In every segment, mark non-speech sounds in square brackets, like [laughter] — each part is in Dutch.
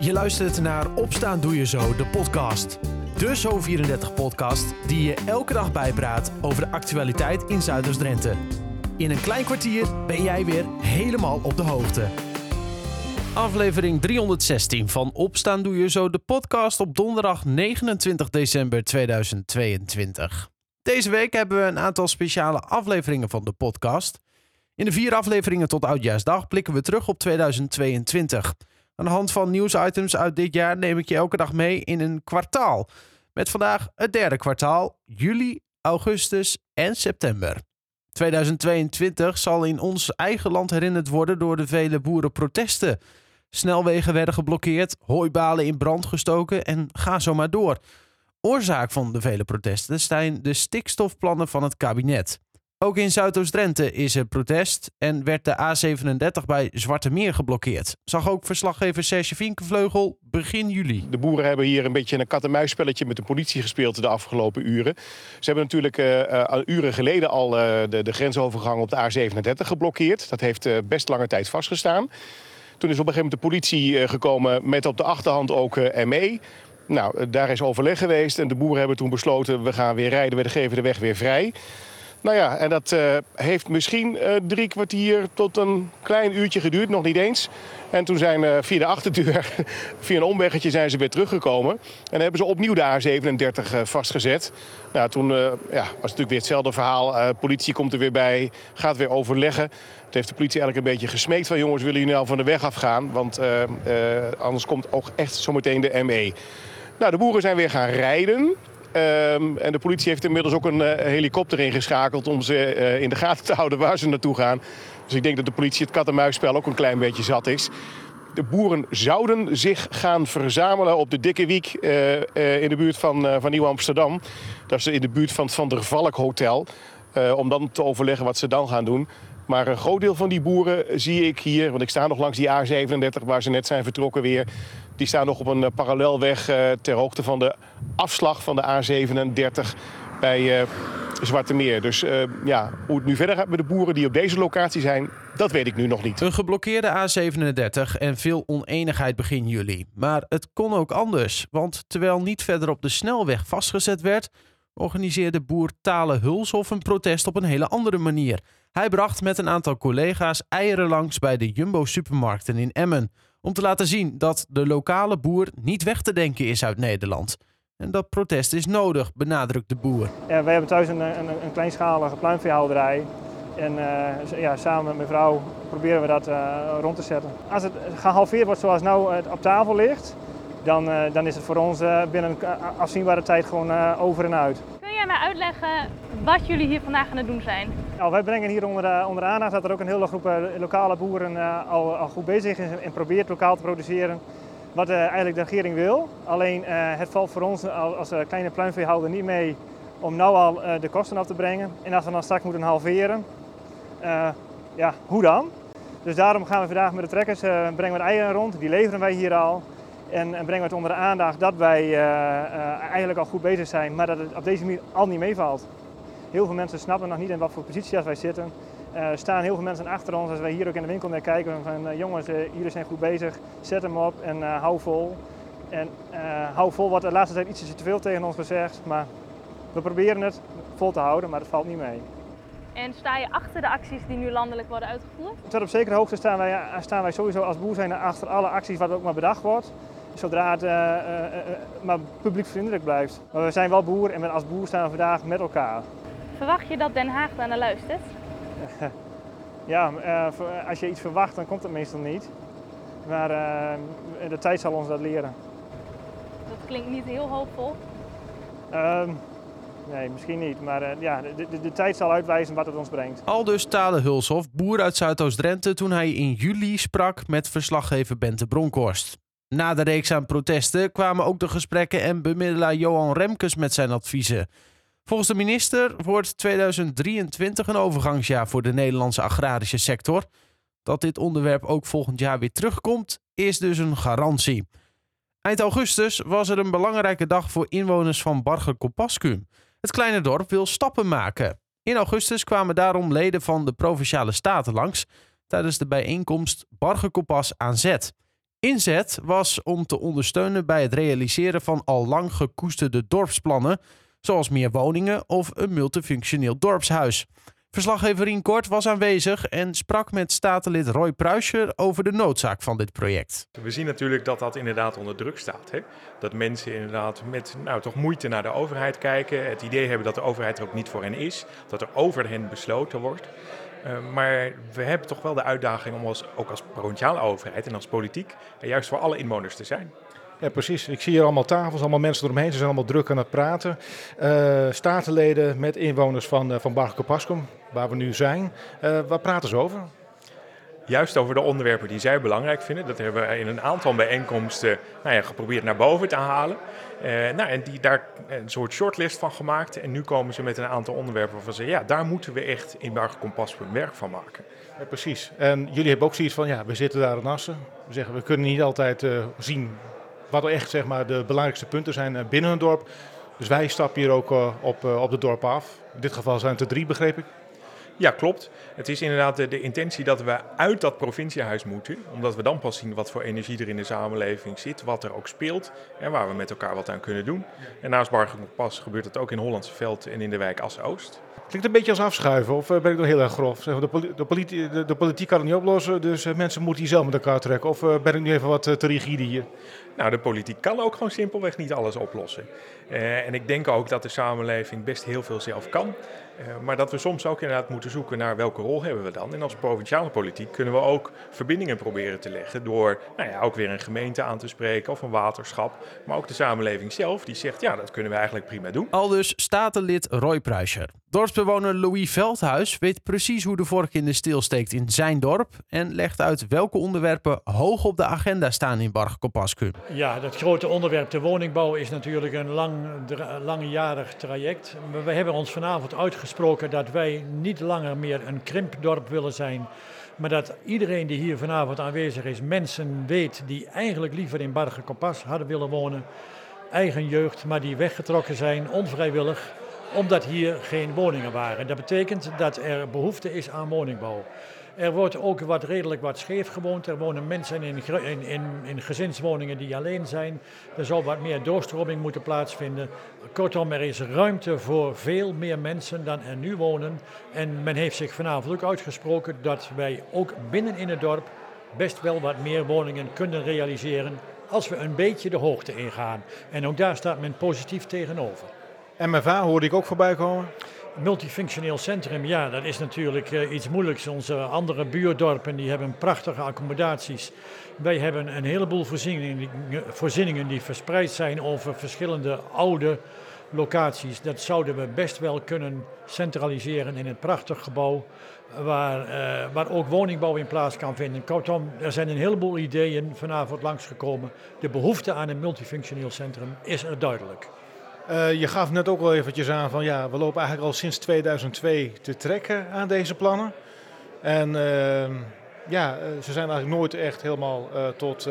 Je luistert naar Opstaan Doe Je Zo, de podcast. De Zo34-podcast die je elke dag bijpraat over de actualiteit in Zuiders-Drenthe. In een klein kwartier ben jij weer helemaal op de hoogte. Aflevering 316 van Opstaan Doe Je Zo, de podcast op donderdag 29 december 2022. Deze week hebben we een aantal speciale afleveringen van de podcast. In de vier afleveringen tot Oudjaarsdag blikken we terug op 2022. Aan de hand van nieuwsitems uit dit jaar neem ik je elke dag mee in een kwartaal. Met vandaag het derde kwartaal, juli, augustus en september. 2022 zal in ons eigen land herinnerd worden door de vele boerenprotesten. Snelwegen werden geblokkeerd, hooibalen in brand gestoken en ga zo maar door. Oorzaak van de vele protesten zijn de stikstofplannen van het kabinet. Ook in Zuidoost-Drenthe is er protest en werd de A37 bij Zwarte Meer geblokkeerd. Zag ook verslaggever Serge Vinkenvleugel begin juli. De boeren hebben hier een beetje een kat-en-muisspelletje met de politie gespeeld de afgelopen uren. Ze hebben natuurlijk uh, uren geleden al uh, de, de, grensovergang op de A37 geblokkeerd. Dat heeft best lange tijd vastgestaan. Toen is op een gegeven moment de politie gekomen met op de achterhand ook ME. Nou, daar is overleg geweest en de boeren hebben toen besloten... we gaan weer rijden, we geven de weg weer vrij. Nou ja, en dat uh, heeft misschien uh, drie kwartier tot een klein uurtje geduurd, nog niet eens. En toen zijn uh, via de achterdeur, [laughs] via een omweggetje, zijn ze weer teruggekomen. En hebben ze opnieuw de A37 vastgezet. Nou, toen ja, was het natuurlijk weer hetzelfde verhaal. politie komt er weer bij, gaat weer overleggen. Het heeft de politie eigenlijk een beetje gesmeekt van... jongens, willen jullie nou van de weg afgaan? Want anders komt ook echt zometeen de ME. Nou, de boeren zijn weer gaan rijden. Um, en de politie heeft inmiddels ook een uh, helikopter ingeschakeld om ze uh, in de gaten te houden waar ze naartoe gaan. Dus ik denk dat de politie het kat-en-muisspel ook een klein beetje zat is. De boeren zouden zich gaan verzamelen op de Dikke Wiek uh, in de buurt van, van Nieuw-Amsterdam. Dat is in de buurt van het Van der Valk Hotel. om dan te overleggen wat ze dan gaan doen. Maar een groot deel van die boeren zie ik hier, want ik sta nog langs die A37 waar ze net zijn vertrokken weer. Die staan nog op een eh, parallelweg uh, ter hoogte van de afslag van de A37 bij uh, Zwarte Meer. Dus ja, hoe het nu verder gaat met de boeren die op deze locatie zijn, dat weet ik nu nog niet. Een geblokkeerde A37 en veel oneenigheid begin juli. Maar het kon ook anders, want terwijl niet verder op de snelweg vastgezet werd, organiseerde boer Tale Hulshoff een protest op een hele andere manier. Hij bracht met een aantal collega's eieren langs bij de Jumbo-supermarkten in Emmen. Om te laten zien dat de lokale boer niet weg te denken is uit Nederland. En dat protest is nodig, benadrukt de boer. Ja, wij hebben thuis een, een, een kleinschalige pluimveehouderij. En uh, ja, samen met mijn vrouw proberen we dat uh, rond te zetten. Als het gehalveerd wordt zoals nou het op tafel ligt, dan, uh, dan is het voor ons binnen een afzienbare tijd gewoon over en uit jij mij uitleggen wat jullie hier vandaag aan het doen zijn? Nou, wij brengen hier onder, de, onder aandacht dat er ook een hele groep uh, lokale boeren uh, al, al, goed bezig is en probeert lokaal te produceren. Wat uh, eigenlijk de regering wil. Alleen het valt voor ons als kleine pluimveehouder niet mee om nou al de kosten af te brengen. En als we dan straks moeten halveren, ja, hoe dan? Dus daarom gaan we vandaag met de trekkers, brengen we eieren rond. Die leveren wij hier al. En, en, brengen we het onder de aandacht dat wij uh, uh, eigenlijk al goed bezig zijn, maar dat het op deze manier al niet meevalt. Heel veel mensen snappen nog niet in wat voor positie als wij zitten. Uh, er staan heel veel mensen achter ons als wij hier ook in de winkel naar kijken. Van jongens, jullie zijn goed bezig, zet hem op en hou vol. En hou vol wordt de laatste tijd ietsje te veel tegen ons gezegd. Maar we proberen het vol te houden, maar het valt niet mee. En sta je achter de acties die nu landelijk worden uitgevoerd? Tot op zekere hoogte staan wij, staan wij sowieso als boer zijn achter alle acties wat ook maar bedacht wordt zodra het uh, uh, maar publiekvriendelijk blijft. Maar we zijn wel boer en als boer staan we vandaag met elkaar. Verwacht je dat Den Haag daar naar luistert? [laughs] ja, als je iets verwacht, dan komt het meestal niet. Maar de tijd zal ons dat leren. Dat klinkt niet heel hoopvol. Ehm, nee, misschien niet. Maar uh, ja, de, de, de, tijd zal uitwijzen wat het ons brengt. Aldus Tale Hulshof, boer uit Zuidoost-Drenthe, toen hij in juli sprak met verslaggever Bente Bronkhorst. Na de reeks aan protesten kwamen ook de gesprekken en bemiddelaar Johan Remkes met zijn adviezen. Volgens de minister wordt 2023 een overgangsjaar voor de Nederlandse agrarische sector. Dat dit onderwerp ook volgend jaar weer terugkomt, is dus een garantie. Eind augustus was er een belangrijke dag voor inwoners van Barger-Kopaskum. Het kleine dorp wil stappen maken. In augustus kwamen daarom leden van de Provinciale Staten langs tijdens de bijeenkomst Barger-Kopas aan zet. Inzet was om te ondersteunen bij het realiseren van al lang gekoesterde dorpsplannen, zoals meer woningen of een multifunctioneel dorpshuis. Verslaggever Rien Kort was aanwezig en sprak met statenlid Roy Pruischer over de noodzaak van dit project. We zien natuurlijk dat dat inderdaad onder druk staat. Hè? Dat mensen inderdaad met nou, toch moeite naar de overheid kijken. Het idee hebben dat de overheid er ook niet voor hen is. Dat er over hen besloten wordt. Uh, maar we hebben toch wel de uitdaging om als, ook als provinciale overheid en als politiek juist voor alle inwoners te zijn. Ja, precies. Ik zie hier allemaal tafels, allemaal mensen eromheen. Ze zijn allemaal druk aan het praten. Uh, statenleden met inwoners van, uh, van Barco waar we nu zijn. Uh, waar praten ze over? Juist over de onderwerpen die zij belangrijk vinden. Dat hebben we in een aantal bijeenkomsten nou ja, geprobeerd naar boven te halen. nou, en die, daar een soort shortlist van gemaakt. En nu komen ze met een aantal onderwerpen waarvan ze ja, daar moeten we echt in Barco Pascum werk van maken. Ja, precies. En jullie hebben ook zoiets van, ja, we zitten daar in Assen. We zeggen, we kunnen niet altijd zien wat echt zeg maar, de belangrijkste punten zijn eh, binnen een dorp. Dus wij stappen hier ook eh, op, eh, op de dorp af. In dit geval zijn het er drie, begreep ik. Ja, klopt. Het is inderdaad de, intentie dat we uit dat provinciehuis moeten. Omdat we dan pas zien wat voor energie er in de samenleving zit. Wat er ook speelt. En waar we met elkaar wat aan kunnen doen. En naast Pas gebeurt het ook in Hollandse Veld en in de wijk Assen-Oost. Klinkt een beetje als afschuiven of ben ik nog heel erg grof? Zeg, de, de, de, de, politiek kan het niet oplossen, dus mensen moeten hier zelf met elkaar trekken. Of ben ik nu even wat te rigide hier? Nou, de politiek kan ook gewoon simpelweg niet alles oplossen. Uh, en ik denk ook dat de samenleving best heel veel zelf kan. Uh, maar dat we soms ook inderdaad moeten zoeken naar welke rol hebben we dan. En als provinciale politiek kunnen we ook verbindingen proberen te leggen. Door nou ja, ook weer een gemeente aan te spreken of een waterschap. Maar ook de samenleving zelf die zegt ja, dat kunnen we eigenlijk prima doen. Al dus statenlid Roy Pruischer. Dorpsbewoner Louis Veldhuis weet precies hoe de vork in de steel steekt in zijn dorp. En legt uit welke onderwerpen hoog op de agenda staan in Bargkopasku. Ja, dat grote onderwerp de woningbouw is natuurlijk een lang, langjarig traject. We hebben ons vanavond uitgesproken dat wij niet langer meer een krimpdorp willen zijn. Maar dat iedereen die hier vanavond aanwezig is, mensen weet die eigenlijk liever in Bargekopas hadden willen wonen. Eigen jeugd, maar die weggetrokken zijn, onvrijwillig omdat hier geen woningen waren. Dat betekent dat er behoefte is aan woningbouw. Er wordt ook wat redelijk wat scheef gewoond. Er wonen mensen in, in, in, in gezinswoningen die alleen zijn. Er zal wat meer doorstroming moeten plaatsvinden. Kortom, er is ruimte voor veel meer mensen dan er nu wonen. En men heeft zich vanavond ook uitgesproken dat wij ook binnen in het dorp best wel wat meer woningen kunnen realiseren als we een beetje de hoogte ingaan. En ook daar staat men positief tegenover. MFA hoorde ik ook voorbij komen. Multifunctioneel centrum, ja, dat is natuurlijk uh, iets moeilijks. Onze andere buurdorpen die hebben prachtige accommodaties. Wij hebben een heleboel voorzieningen, voorzieningen die verspreid zijn over verschillende oude locaties. Dat zouden we best wel kunnen centraliseren in een prachtig gebouw. Waar, uh, waar ook woningbouw in plaats kan vinden. Kortom, er zijn een heleboel ideeën vanavond langsgekomen. De behoefte aan een multifunctioneel centrum is er duidelijk. Uh, je gaf net ook al eventjes aan van ja, we lopen eigenlijk al sinds 2002 te trekken aan deze plannen. En uh, ja, eh, ze zijn eigenlijk nooit echt helemaal uh, tot,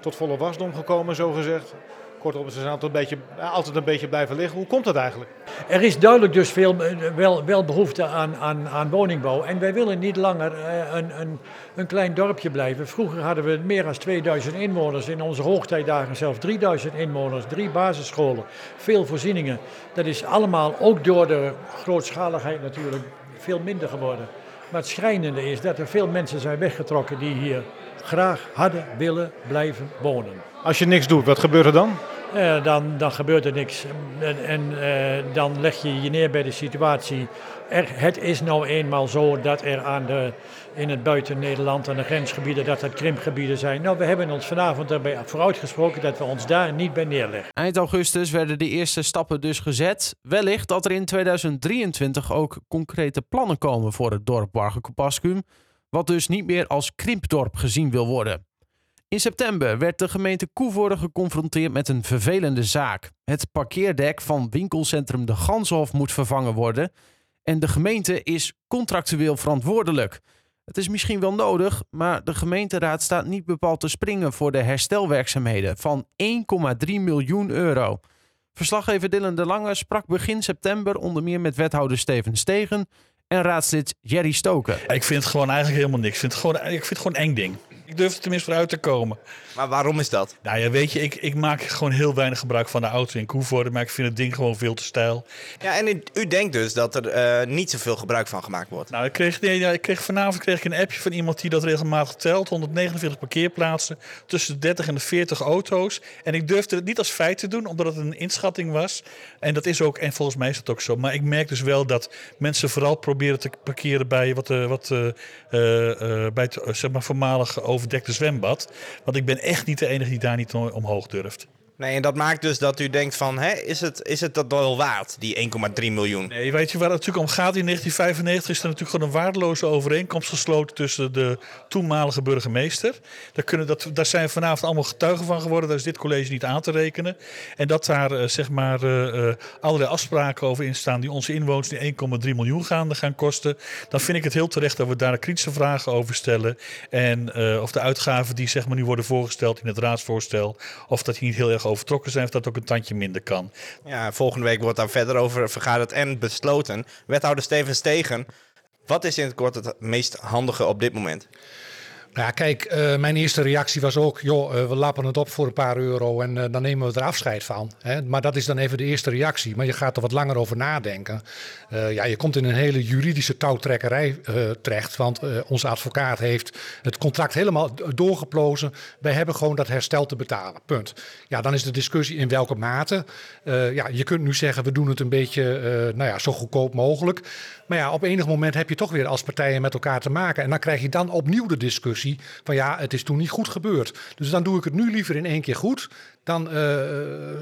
tot volle wasdom gekomen, zo gezegd. Kortom, ze zijn altijd een, beetje, altijd een beetje blijven liggen. Hoe komt dat eigenlijk? Er is duidelijk dus veel, wel, wel behoefte aan, aan, aan woningbouw. En wij willen niet langer een, een, een klein dorpje blijven. Vroeger hadden we meer dan 2000 inwoners. In onze hoogtijdagen zelfs 3000 inwoners. Drie basisscholen. Veel voorzieningen. Dat is allemaal ook door de grootschaligheid natuurlijk veel minder geworden. Maar het schrijnende is dat er veel mensen zijn weggetrokken die hier graag hadden willen blijven wonen. Als je niks doet, wat gebeurt er dan? Uh, dan, dan gebeurt er niks. En, en uh, dan leg je je neer bij de situatie. Er, het is nou eenmaal zo dat er aan de, in het buiten Nederland, aan de grensgebieden, dat het krimpgebieden zijn. Nou, we hebben ons vanavond erbij vooruitgesproken dat we ons daar niet bij neerleggen. Eind augustus werden de eerste stappen dus gezet. Wellicht dat er in 2023 ook concrete plannen komen voor het dorp Bargekopaskum, wat dus niet meer als krimpdorp gezien wil worden. In september werd de gemeente Koevoorde geconfronteerd met een vervelende zaak. Het parkeerdek van winkelcentrum De Ganshof moet vervangen worden en de gemeente is contractueel verantwoordelijk. Het is misschien wel nodig, maar de gemeenteraad staat niet bepaald te springen voor de herstelwerkzaamheden van 1,3 miljoen euro. Verslaggever Dylan de Lange sprak begin september onder meer met wethouder Steven Stegen en raadslid Jerry Stoken. Ik vind het gewoon eigenlijk helemaal niks. Ik vind het gewoon, ik vind het gewoon eng ding. Ik durf er tenminste vooruit te komen. Maar waarom is dat? Nou ja, weet je, ik, ik maak gewoon heel weinig gebruik van de auto in Koevoorde, maar ik vind het ding gewoon veel te stijl. Ja, en u, u denkt dus dat er uh, niet zoveel gebruik van gemaakt wordt? Nou, ik kreeg, nee, ja, ik kreeg vanavond kreeg ik een appje van iemand die dat regelmatig telt. 149 parkeerplaatsen, tussen de 30 en de 40 auto's. En ik durfde het niet als feit te doen, omdat het een inschatting was. En dat is ook, en volgens mij is dat ook zo. Maar ik merk dus wel dat mensen vooral proberen te parkeren bij wat, uh, wat uh, bij het zeg maar voormalig overdekte zwembad. Want ik ben echt niet de enige die daar niet omhoog durft. Nee, en dat maakt dus dat u denkt van, hè, is, het, is het dat wel waard, die 1,3 miljoen? Nee, weet je waar het natuurlijk om gaat? In 1995 is er natuurlijk gewoon een waardeloze overeenkomst gesloten tussen de toenmalige burgemeester. Daar, kunnen, dat, daar zijn vanavond allemaal getuigen van geworden, daar is dit college niet aan te rekenen. En dat daar uh, zeg maar uh, allerlei afspraken over in staan die onze inwoners die 1,3 miljoen gaan, gaan kosten. Dan vind ik het heel terecht dat we daar kritische vragen over stellen. En of de uitgaven die zeg maar nu worden voorgesteld in het raadsvoorstel, of dat die niet heel erg overtrokken zijn, of dat ook een tandje minder kan. Ja, volgende week wordt daar verder over vergaderd en besloten. Wethouder Steven Stegen, wat is in het kort het meest handige op dit moment? Nou ja, kijk, uh, mijn eerste reactie was ook, joh, uh, we lappen het op voor een paar euro en uh, dan nemen we er afscheid van. Hè? Maar dat is dan even de eerste reactie. Maar je gaat er wat langer over nadenken. ja, je komt in een hele juridische touwtrekkerij terecht, want onze advocaat heeft het contract helemaal doorgeplozen. Wij hebben gewoon dat herstel te betalen, punt. Ja, dan is de discussie in welke mate. ja, je kunt nu zeggen, we doen het een beetje, nou ja, zo goedkoop mogelijk. Maar ja, op enig moment heb je toch weer als partijen met elkaar te maken. En dan krijg je dan opnieuw de discussie van ja, het is toen niet goed gebeurd. Dus dan doe ik het nu liever in één keer goed. Dan uh,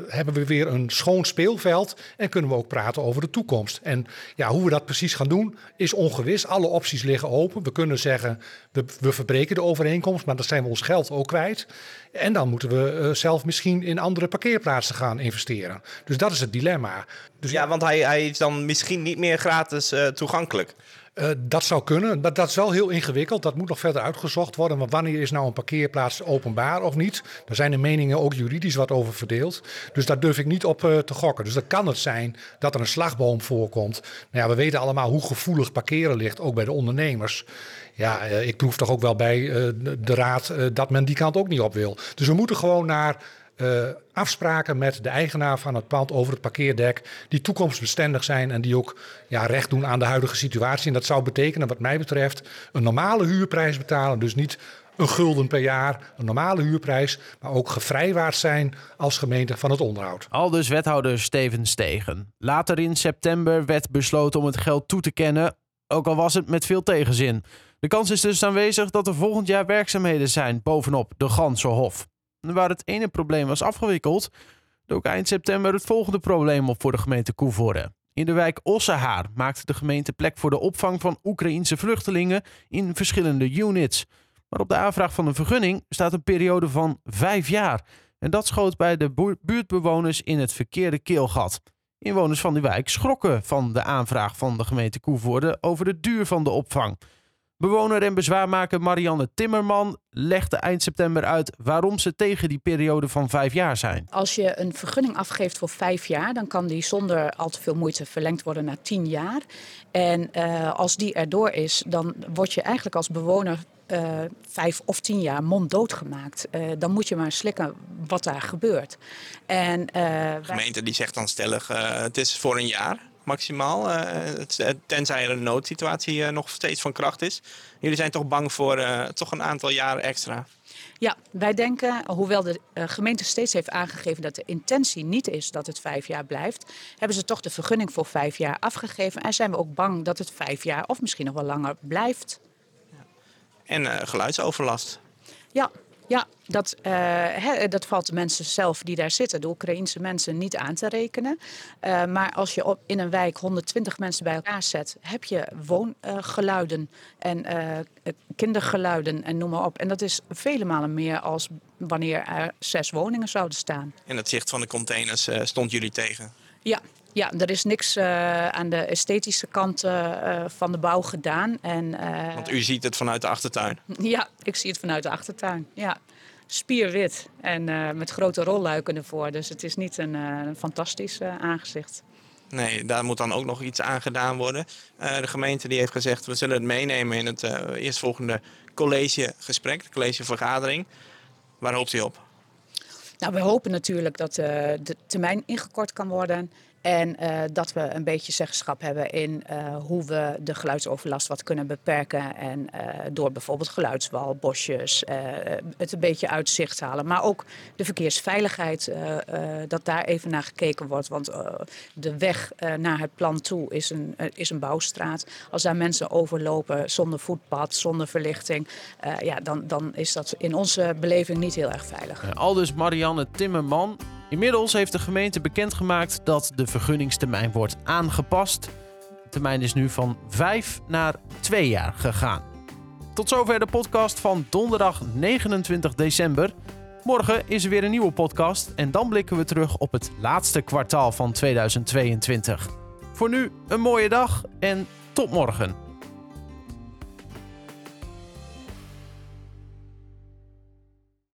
hebben we weer een schoon speelveld en kunnen we ook praten over de toekomst. En ja, hoe we dat precies gaan doen is ongewis. Alle opties liggen open. We kunnen zeggen, we, we verbreken de overeenkomst, maar dan zijn we ons geld ook kwijt. En dan moeten we uh, zelf misschien in andere parkeerplaatsen gaan investeren. Dus dat is het dilemma. Dus ja, want hij, hij is dan misschien niet meer gratis uh, toegankelijk. Uh, dat zou kunnen, maar dat is wel heel ingewikkeld. Dat moet nog verder uitgezocht worden. Maar wanneer is nou een parkeerplaats openbaar of niet? Daar zijn de meningen ook juridisch wat over verdeeld. Dus daar durf ik niet op uh, te gokken. Dus dan kan het zijn dat er een slagboom voorkomt. Nou ja, we weten allemaal hoe gevoelig parkeren ligt, ook bij de ondernemers. Ja, uh, ik proef toch ook wel bij de raad dat men die kant ook niet op wil. Dus we moeten gewoon naar uh, afspraken met de eigenaar van het pand over het parkeerdek, die toekomstbestendig zijn en die ook ja, recht doen aan de huidige situatie. En dat zou betekenen, wat mij betreft, een normale huurprijs betalen. Dus niet een gulden per jaar, een normale huurprijs, maar ook gevrijwaard zijn als gemeente van het onderhoud. Al dus wethouder Steven Stegen. Later in september werd besloten om het geld toe te kennen, ook al was het met veel tegenzin. De kans is dus aanwezig dat er volgend jaar werkzaamheden zijn bovenop de Gansenhof. Waar het ene probleem was afgewikkeld, dook eind september het volgende probleem op voor de gemeente Koevoorde. In de wijk Ossehaar maakte de gemeente plek voor de opvang van Oekraïense vluchtelingen in verschillende units. Maar op de aanvraag van een vergunning staat een periode van vijf jaar. En dat schoot bij de buurtbewoners in het verkeerde keelgat. Inwoners van die wijk schrokken van de aanvraag van de gemeente Koevoorde over de duur van de opvang. Bewoner en bezwaarmaker Marianne Timmerman legde eind september uit waarom ze tegen die periode van vijf jaar zijn. Als je een vergunning afgeeft voor vijf jaar, dan kan die zonder al te veel moeite verlengd worden naar tien jaar. En uh, als die erdoor is, dan word je eigenlijk als bewoner uh, vijf of tien jaar monddood gemaakt. Uh, dan moet je maar slikken wat daar gebeurt. En, de gemeente die zegt dan stellig, het is voor een jaar maximaal. Uh, tenzij er een noodsituatie uh, nog steeds van kracht is. Jullie zijn toch bang voor uh, toch een aantal jaren extra? Ja, wij denken, hoewel de gemeente steeds heeft aangegeven dat de intentie niet is dat het vijf jaar blijft, hebben ze toch de vergunning voor vijf jaar afgegeven. En zijn we ook bang dat het vijf jaar of misschien nog wel langer blijft. En geluidsoverlast. Ja, ja, dat, uh, he, dat valt de mensen zelf die daar zitten, de Oekraïense mensen, niet aan te rekenen. Uh, maar als je op, in een wijk 120 mensen bij elkaar zet, heb je woongeluiden uh, en kindergeluiden en noem maar op. En dat is vele malen meer als wanneer er zes woningen zouden staan. En het zicht van de containers stond jullie tegen? Ja, ja, er is niks uh, aan de esthetische kant uh, van de bouw gedaan. En, uh, Want u ziet het vanuit de achtertuin? Ja, ik zie het vanuit de achtertuin. Ja. Spierwit en met grote rolluiken ervoor. Dus het is niet een, een fantastisch aangezicht. Nee, daar moet dan ook nog iets aan gedaan worden. de gemeente die heeft gezegd, we zullen het meenemen in het eerstvolgende collegegesprek, de collegevergadering. Waar hoopt u op? Nou, we hopen natuurlijk dat de termijn ingekort kan worden. En uh, dat we een beetje zeggenschap hebben in uh, hoe we de geluidsoverlast wat kunnen beperken. En uh, door bijvoorbeeld geluidswal, bosjes, het een beetje uit zicht halen. Maar ook de verkeersveiligheid, dat daar even naar gekeken wordt. Want de weg naar het plan toe is een, is een bouwstraat. Als daar mensen overlopen zonder voetpad, zonder verlichting, ja, dan, dan is dat in onze beleving niet heel erg veilig. Aldus Marianne Timmerman. Inmiddels heeft de gemeente bekendgemaakt dat de vergunningstermijn wordt aangepast. De termijn is nu van vijf naar twee jaar gegaan. Tot zover de podcast van donderdag 29 december. Morgen is er weer een nieuwe podcast en dan blikken we terug op het laatste kwartaal van 2022. Voor nu een mooie dag en tot morgen.